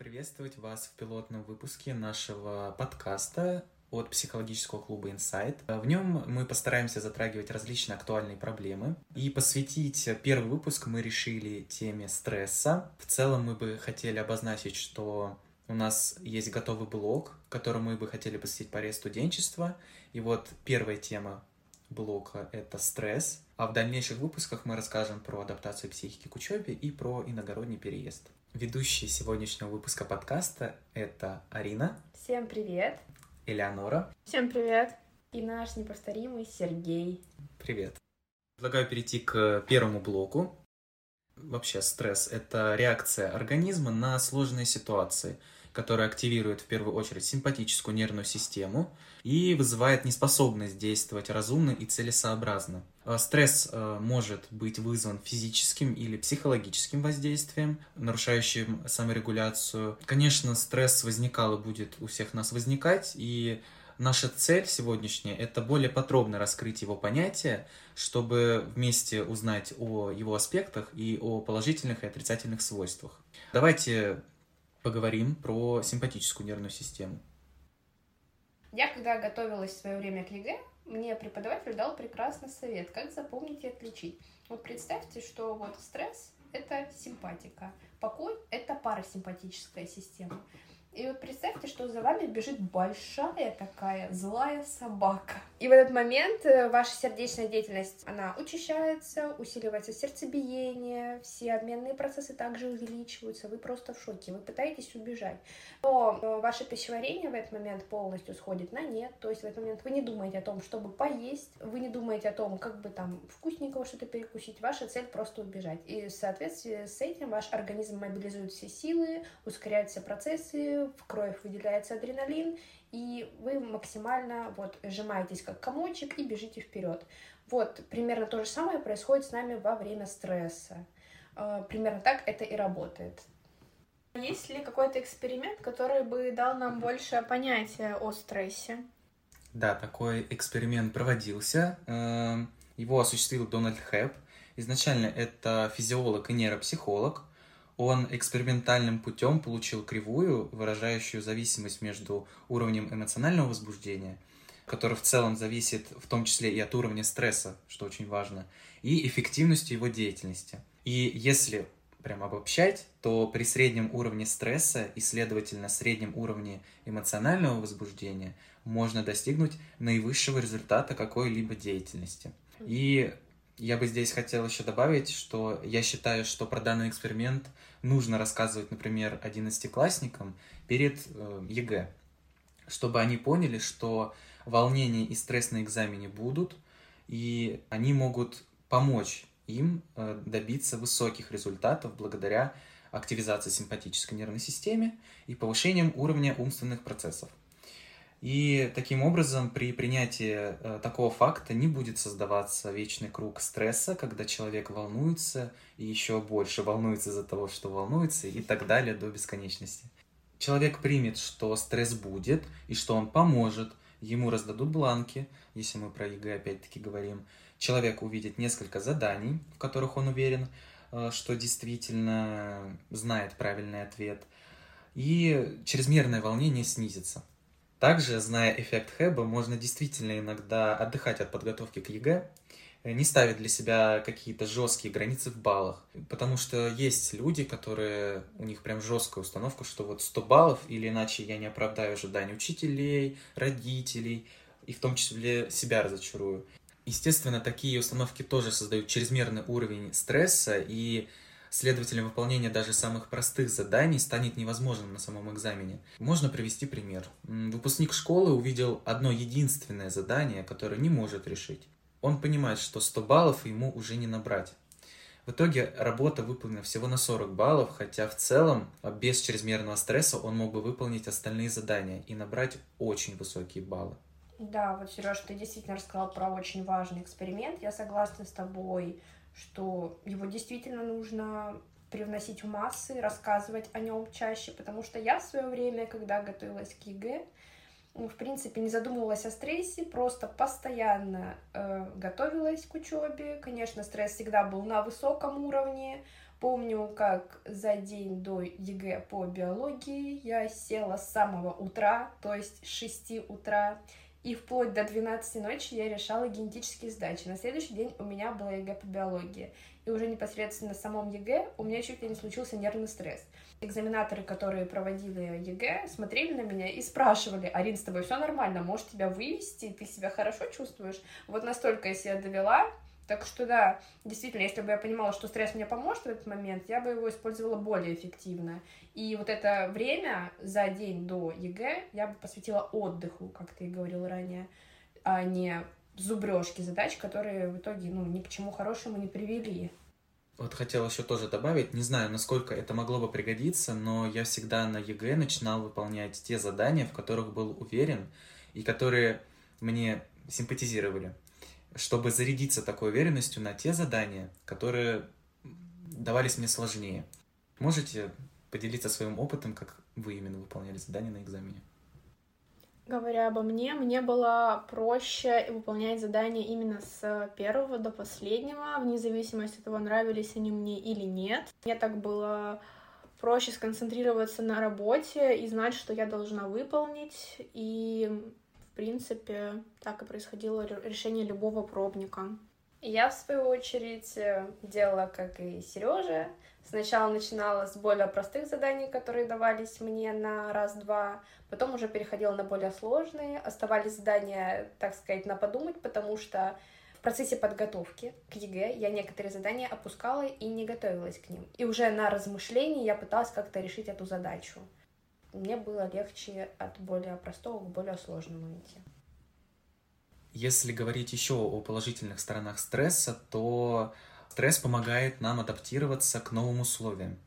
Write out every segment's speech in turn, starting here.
Приветствовать вас в пилотном выпуске нашего подкаста от психологического клуба Insight. В нем мы постараемся затрагивать различные актуальные проблемы. И посвятить первый выпуск мы решили теме стресса. В целом мы бы хотели обозначить, что у нас есть готовый блог, который мы бы хотели посвятить паре студенчества. И вот первая тема блока — это стресс. А в дальнейших выпусках мы расскажем про адаптацию психики к учебе и про иногородний переезд. Ведущие сегодняшнего выпуска подкаста — это Арина. Всем привет. Элеонора. Всем привет. И наш неповторимый Сергей. Привет. Предлагаю перейти к первому блоку. Вообще стресс — это реакция организма на сложные ситуации — которая активирует в первую очередь симпатическую нервную систему и вызывает неспособность действовать разумно и целесообразно. А стресс э, может быть вызван физическим или психологическим воздействием, нарушающим саморегуляцию. Конечно, стресс возникал и будет у всех нас возникать, и Наша цель сегодняшняя – это более подробно раскрыть его понятие, чтобы вместе узнать о его аспектах и о положительных и отрицательных свойствах. Давайте поговорим про симпатическую нервную систему. Я, когда готовилась в свое время к ЕГЭ, мне преподаватель дал прекрасный совет, как запомнить и отличить. Вот представьте, что вот стресс — это симпатика, покой — это парасимпатическая система. И вот представьте, что за вами бежит большая такая злая собака. И в этот момент э, ваша сердечная деятельность, она учащается, усиливается сердцебиение, все обменные процессы также увеличиваются, вы просто в шоке, вы пытаетесь убежать. Но э, ваше пищеварение в этот момент полностью сходит на нет, то есть в этот момент вы не думаете о том, чтобы поесть, вы не думаете о том, как бы там вкусненького что-то перекусить, ваша цель просто убежать. И в соответствии с этим ваш организм мобилизует все силы, ускоряет все процессы, в кровь выделяется адреналин, и вы максимально вот сжимаетесь как комочек и бежите вперед. Вот примерно то же самое происходит с нами во время стресса. А, примерно так это и работает. Есть ли какой-то эксперимент, который бы дал нам больше понятия о стрессе? Да, такой эксперимент проводился. Эм, его осуществил Дональд Хэп. Изначально это физиолог и нейропсихолог. Он экспериментальным путем получил кривую, выражающую зависимость между уровнем эмоционального возбуждения, который в целом зависит в том числе и от уровня стресса, что очень важно, и эффективностью его деятельности. И если прям обобщать, то при среднем уровне стресса и, следовательно, среднем уровне эмоционального возбуждения можно достигнуть наивысшего результата какой-либо деятельности. И я бы здесь хотел еще добавить, что я считаю, что про данный эксперимент нужно рассказывать, например, одиннадцатиклассникам перед э, ЕГЭ, чтобы они поняли, что волнение и стресс на экзамене будут, и они могут помочь им э, добиться высоких результатов благодаря активизации симпатической нервной системы и повышением уровня умственных процессов. И таким образом при принятии э, такого факта не будет создаваться вечный круг стресса, когда человек волнуется и еще больше волнуется из-за того, что волнуется и так далее до бесконечности. Человек примет, что стресс будет и что он поможет, ему раздадут бланки, если мы про ЕГЭ опять-таки говорим. Человек увидит несколько заданий, в которых он уверен, э, что действительно знает правильный ответ, и чрезмерное волнение снизится. Также, зная эффект Хебба, можно действительно иногда отдыхать от подготовки к ЕГЭ, не ставить для себя какие-то жесткие границы в баллах. Потому что есть люди, которые, у них прям жесткая установка, что вот 100 баллов, или иначе я не оправдаю ожидания учителей, родителей, и в том числе себя разочарую. Естественно, такие установки тоже создают чрезмерный уровень стресса, и Следовательно, выполнение даже самых простых заданий станет невозможным на самом экзамене. Можно привести пример. Выпускник школы увидел одно единственное задание, которое не может решить. Он понимает, что 100 баллов ему уже не набрать. В итоге работа выполнена всего на 40 баллов, хотя в целом без чрезмерного стресса он мог бы выполнить остальные задания и набрать очень высокие баллы. Да, вот, Сереж, ты действительно рассказал про очень важный эксперимент. Я согласна с тобой что его действительно нужно привносить в массы, рассказывать о нем чаще, потому что я в свое время, когда готовилась к ЕГЭ, ну, в принципе, не задумывалась о стрессе, просто постоянно э, готовилась к учебе. Конечно, стресс всегда был на высоком уровне, Помню, как за день до ЕГЭ по биологии я села с самого утра, то есть с 6 утра, и вплоть до 12 ночи я решала генетические задачи. На следующий день у меня было ЕГЭ по биологии. И уже непосредственно в самом ЕГЭ у меня чуть ли не случился нервный стресс. Экзаменаторы, которые проводили ЕГЭ, смотрели на меня и спрашивали, Арин, с тобой все нормально, может тебя вывести, ты себя хорошо чувствуешь? Вот настолько я себя довела, так что да, действительно, если бы я понимала, что стресс мне поможет в этот момент, я бы его использовала более эффективно. И вот это время за день до ЕГЭ я бы посвятила отдыху, как ты и говорил ранее, а не зубрежки задач, которые в итоге ну, ни к чему хорошему не привели. Вот хотел еще тоже добавить, не знаю, насколько это могло бы пригодиться, но я всегда на ЕГЭ начинал выполнять те задания, в которых был уверен и которые мне симпатизировали чтобы зарядиться такой уверенностью на те задания, которые давались мне сложнее. Можете поделиться своим опытом, как вы именно выполняли задания на экзамене? Говоря обо мне, мне было проще выполнять задания именно с первого до последнего, вне зависимости от того, нравились они мне или нет. Мне так было проще сконцентрироваться на работе и знать, что я должна выполнить, и в принципе, так и происходило решение любого пробника. Я, в свою очередь, э, делала, как и Сережа. Сначала начинала с более простых заданий, которые давались мне на раз-два, потом уже переходила на более сложные. Оставались задания, так сказать, на подумать, потому что в процессе подготовки к ЕГЭ я некоторые задания опускала и не готовилась к ним. И уже на размышлении я пыталась как-то решить эту задачу мне было легче от более простого к более сложному идти. Если говорить еще о положительных сторонах стресса, то стресс помогает нам адаптироваться к новым условиям.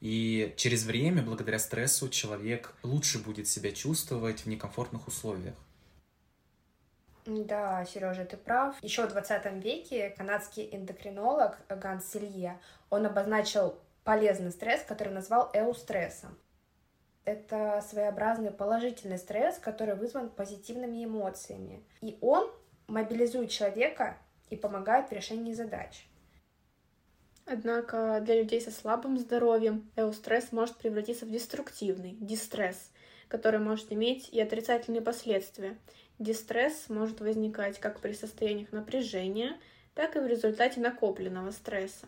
И через время, благодаря стрессу, человек лучше будет себя чувствовать в некомфортных условиях. Да, Сережа, ты прав. Еще в 20 веке канадский эндокринолог Ганс Селье, он обозначил полезный стресс, который назвал эустрессом это своеобразный положительный стресс, который вызван позитивными эмоциями. И он мобилизует человека и помогает в решении задач. Однако для людей со слабым здоровьем эустресс может превратиться в деструктивный дистресс, который может иметь и отрицательные последствия. Дистресс может возникать как при состояниях напряжения, так и в результате накопленного стресса.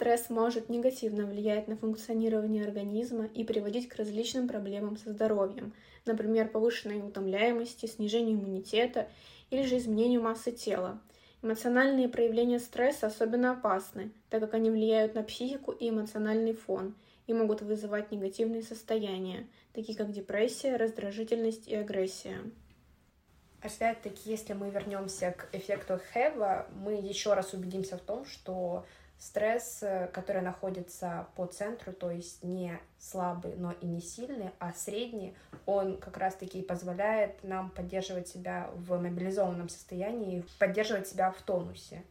Стресс может негативно влиять на функционирование организма и приводить к различным проблемам со здоровьем, например, повышенной утомляемости, снижению иммунитета или же изменению массы тела. Эмоциональные проявления стресса особенно опасны, так как они влияют на психику и эмоциональный фон и могут вызывать негативные состояния, такие как депрессия, раздражительность и агрессия. Опять-таки, если мы вернемся к эффекту Хева, мы еще раз убедимся в том, что Стресс, э, который находится по центру, то есть не слабый, но и не сильный, а средний, он как раз-таки позволяет нам поддерживать себя в мобилизованном состоянии, поддерживать себя в тонусе.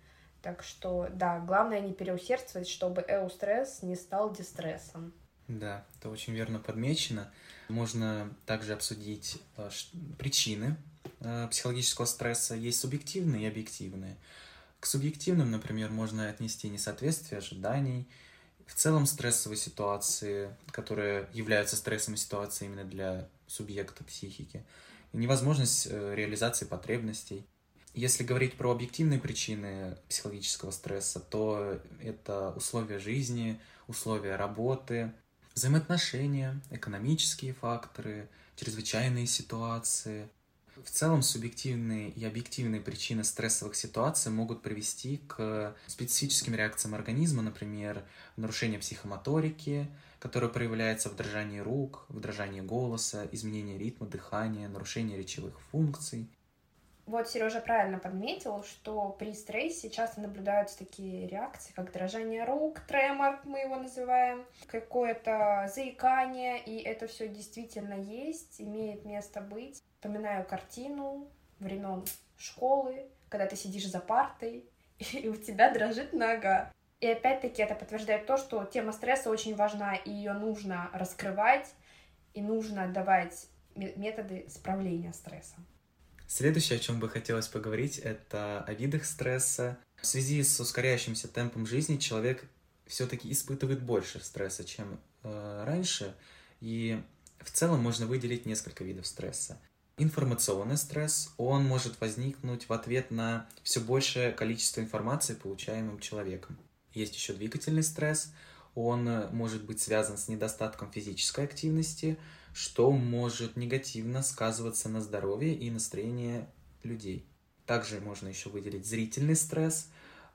Так что, да, главное не переусердствовать, чтобы эустресс не стал дистрессом. Да, это очень верно подмечено. Можно также обсудить э, причины э, психологического стресса. Есть субъективные и объективные. К субъективным, например, можно отнести несоответствие ожиданий, в целом стрессовые ситуации, которые являются стрессовыми ситуациями именно для субъекта психики, невозможность э, реализации потребностей. Если говорить про объективные причины психологического стресса, то это условия жизни, условия работы, взаимоотношения, экономические факторы, чрезвычайные ситуации, в целом субъективные и объективные причины стрессовых ситуаций могут привести к специфическим реакциям организма, например, нарушение психомоторики, которое проявляется в дрожании рук, в дрожании голоса, изменении ритма дыхания, нарушение речевых функций. Вот Сережа правильно подметил, что при стрессе часто наблюдаются такие реакции, как дрожание рук, тремор, мы его называем, какое-то заикание, и это все действительно есть, имеет место быть. Вспоминаю картину времен школы, когда ты сидишь за партой, и у тебя дрожит нога. И опять-таки это подтверждает то, что тема стресса очень важна, и ее нужно раскрывать, и нужно давать методы справления стрессом. Следующее, о чем бы хотелось поговорить, это о видах стресса. В связи с ускоряющимся темпом жизни человек все-таки испытывает больше стресса, чем э, раньше. И в целом можно выделить несколько видов стресса. Информационный стресс, он может возникнуть в ответ на все большее количество информации, получаемым человеком. Есть еще двигательный стресс, он может быть связан с недостатком физической активности, что может негативно сказываться на здоровье и настроении людей. Также можно еще выделить зрительный стресс.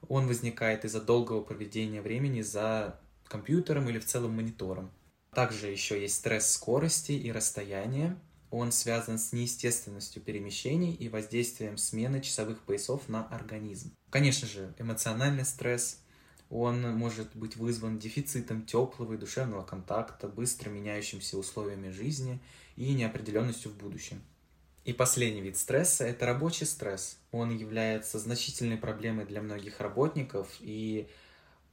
Он возникает из-за долгого проведения времени за компьютером или в целом монитором. Также еще есть стресс скорости и расстояния. Он связан с неестественностью перемещений и воздействием смены часовых поясов на организм. Конечно же, эмоциональный стресс он может быть вызван дефицитом теплого и душевного контакта, быстро меняющимися условиями жизни и неопределенностью в будущем. И последний вид стресса – это рабочий стресс. Он является значительной проблемой для многих работников, и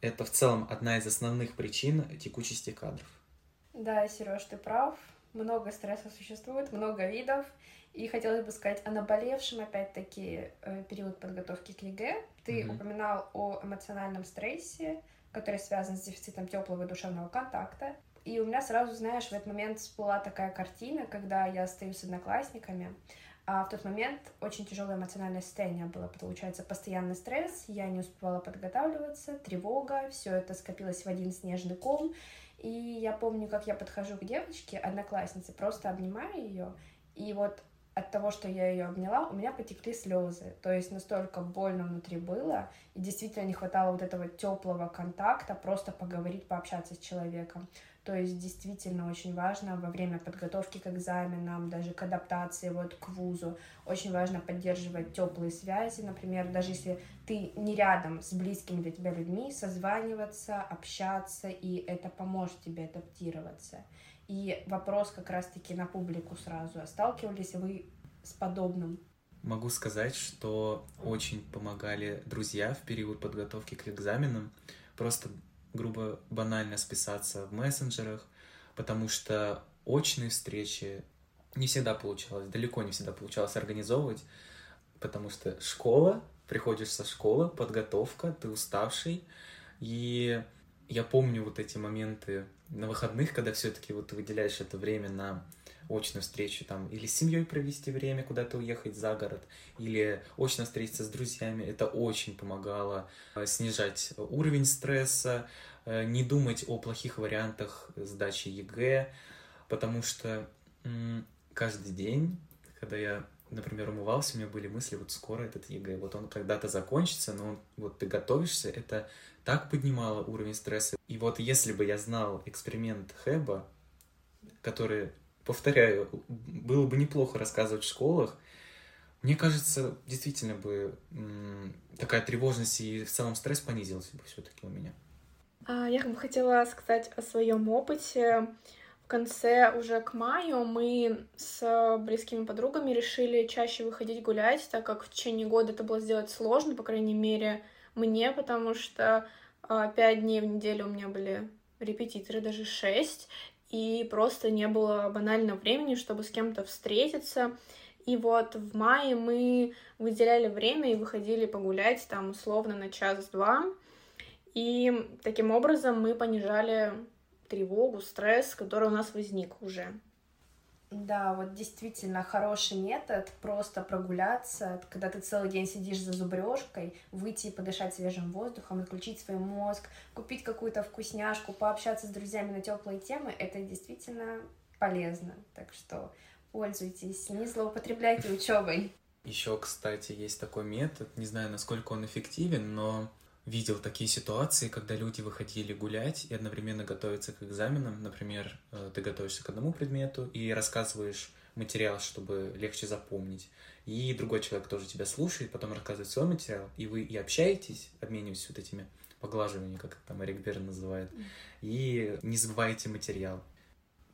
это в целом одна из основных причин текучести кадров. Да, Сереж, ты прав. Много стресса существует, много видов. И хотелось бы сказать о наболевшем, опять-таки, э, период подготовки к ЕГЭ. Ты mm-hmm. упоминал о эмоциональном стрессе, который связан с дефицитом теплого душевного контакта. И у меня сразу, знаешь, в этот момент всплыла такая картина, когда я стою с одноклассниками, а в тот момент очень тяжелое эмоциональное состояние было, получается, постоянный стресс, я не успевала подготавливаться, тревога, все это скопилось в один снежный ком. И я помню, как я подхожу к девочке, однокласснице, просто обнимаю ее, и вот от того, что я ее обняла, у меня потекли слезы. То есть настолько больно внутри было, и действительно не хватало вот этого теплого контакта, просто поговорить, пообщаться с человеком. То есть действительно очень важно во время подготовки к экзаменам, даже к адаптации вот к вузу, очень важно поддерживать теплые связи, например, даже если ты не рядом с близкими для тебя людьми, созваниваться, общаться, и это поможет тебе адаптироваться. И вопрос как раз-таки на публику сразу. А сталкивались вы с подобным? Могу сказать, что очень помогали друзья в период подготовки к экзаменам. Просто грубо, банально списаться в мессенджерах, потому что очные встречи не всегда получалось, далеко не всегда получалось организовывать, потому что школа, приходишь со школы, подготовка, ты уставший, и я помню вот эти моменты на выходных, когда все-таки вот выделяешь это время на очную встречу там или с семьей провести время, куда-то уехать за город, или очно встретиться с друзьями. Это очень помогало э, снижать уровень стресса, э, не думать о плохих вариантах сдачи ЕГЭ, потому что каждый день, когда я например, умывался, у меня были мысли, вот скоро этот ЕГЭ, вот он когда-то закончится, но вот ты готовишься, это так поднимало уровень стресса. И вот если бы я знал эксперимент Хэба, который, повторяю, было бы неплохо рассказывать в школах, мне кажется, действительно бы такая тревожность и в целом стресс понизился бы все-таки у меня. А, я бы хотела сказать о своем опыте. В конце уже к маю мы с близкими подругами решили чаще выходить гулять, так как в течение года это было сделать сложно, по крайней мере, мне, потому что а, пять дней в неделю у меня были репетиторы, даже шесть, и просто не было банального времени, чтобы с кем-то встретиться. И вот в мае мы выделяли время и выходили погулять там условно на час-два. И таким образом мы понижали тревогу, стресс, который у нас возник уже. Да, вот действительно хороший метод просто прогуляться, когда ты целый день сидишь за зубрежкой, выйти и подышать свежим воздухом, отключить свой мозг, купить какую-то вкусняшку, пообщаться с друзьями на теплые темы, это действительно полезно. Так что пользуйтесь, не злоупотребляйте учебой. Еще, кстати, есть такой метод, не знаю, насколько он эффективен, но видел такие ситуации, когда люди выходили гулять и одновременно готовиться к экзаменам. Например, э, ты готовишься к одному предмету и рассказываешь материал, чтобы легче запомнить. И другой человек тоже тебя слушает, потом рассказывает свой материал, и вы и общаетесь, обмениваетесь вот этими поглаживаниями, как там Эрик Берн называет, и не забывайте материал.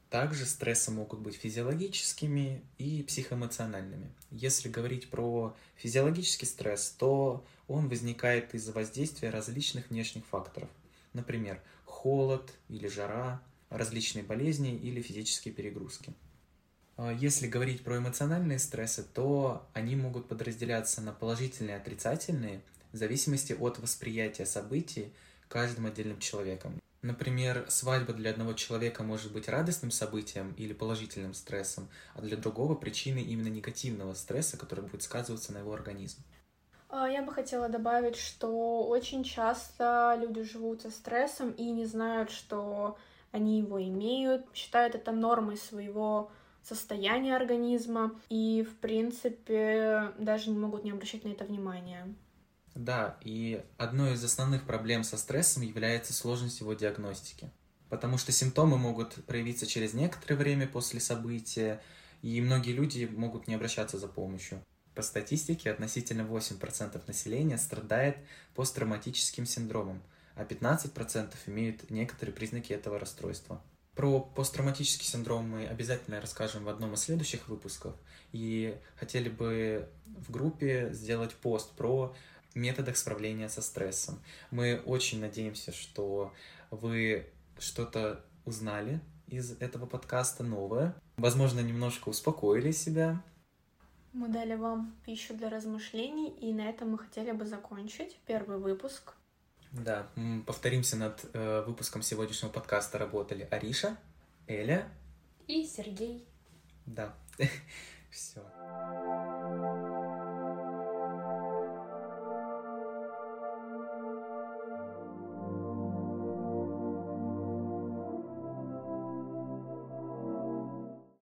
Также стрессы могут быть физиологическими и психоэмоциональными. Если говорить про физиологический стресс, то он возникает из-за воздействия различных внешних факторов. Например, холод или жара, различные болезни или физические перегрузки. А если говорить про эмоциональные стрессы, то они могут подразделяться на положительные и отрицательные в зависимости от восприятия событий, каждым отдельным человеком. Например, свадьба для одного человека может быть радостным событием или положительным стрессом, а для другого причиной именно негативного стресса, который будет сказываться на его организм. А, я бы хотела добавить, что очень часто люди живут со стрессом и не знают, что они его имеют, считают это нормой своего состояния организма и, в принципе, даже не могут не обращать на это внимания. Да, и одной из основных проблем со стрессом является сложность его диагностики. Потому что симптомы могут проявиться через некоторое время после события, и многие люди могут не обращаться за помощью. По статистике, относительно 8% населения страдает посттравматическим синдромом, а 15% имеют некоторые признаки этого расстройства. Про посттравматический синдром мы обязательно расскажем в одном из следующих выпусков. И хотели бы в группе сделать пост про методах справления со стрессом. Мы очень надеемся, что вы что-то узнали из этого подкаста новое. Возможно, немножко успокоили себя, мы дали вам пищу для размышлений, и на этом мы хотели бы закончить первый выпуск. Да, повторимся над э, выпуском сегодняшнего подкаста работали Ариша, Эля и Сергей. Да, все.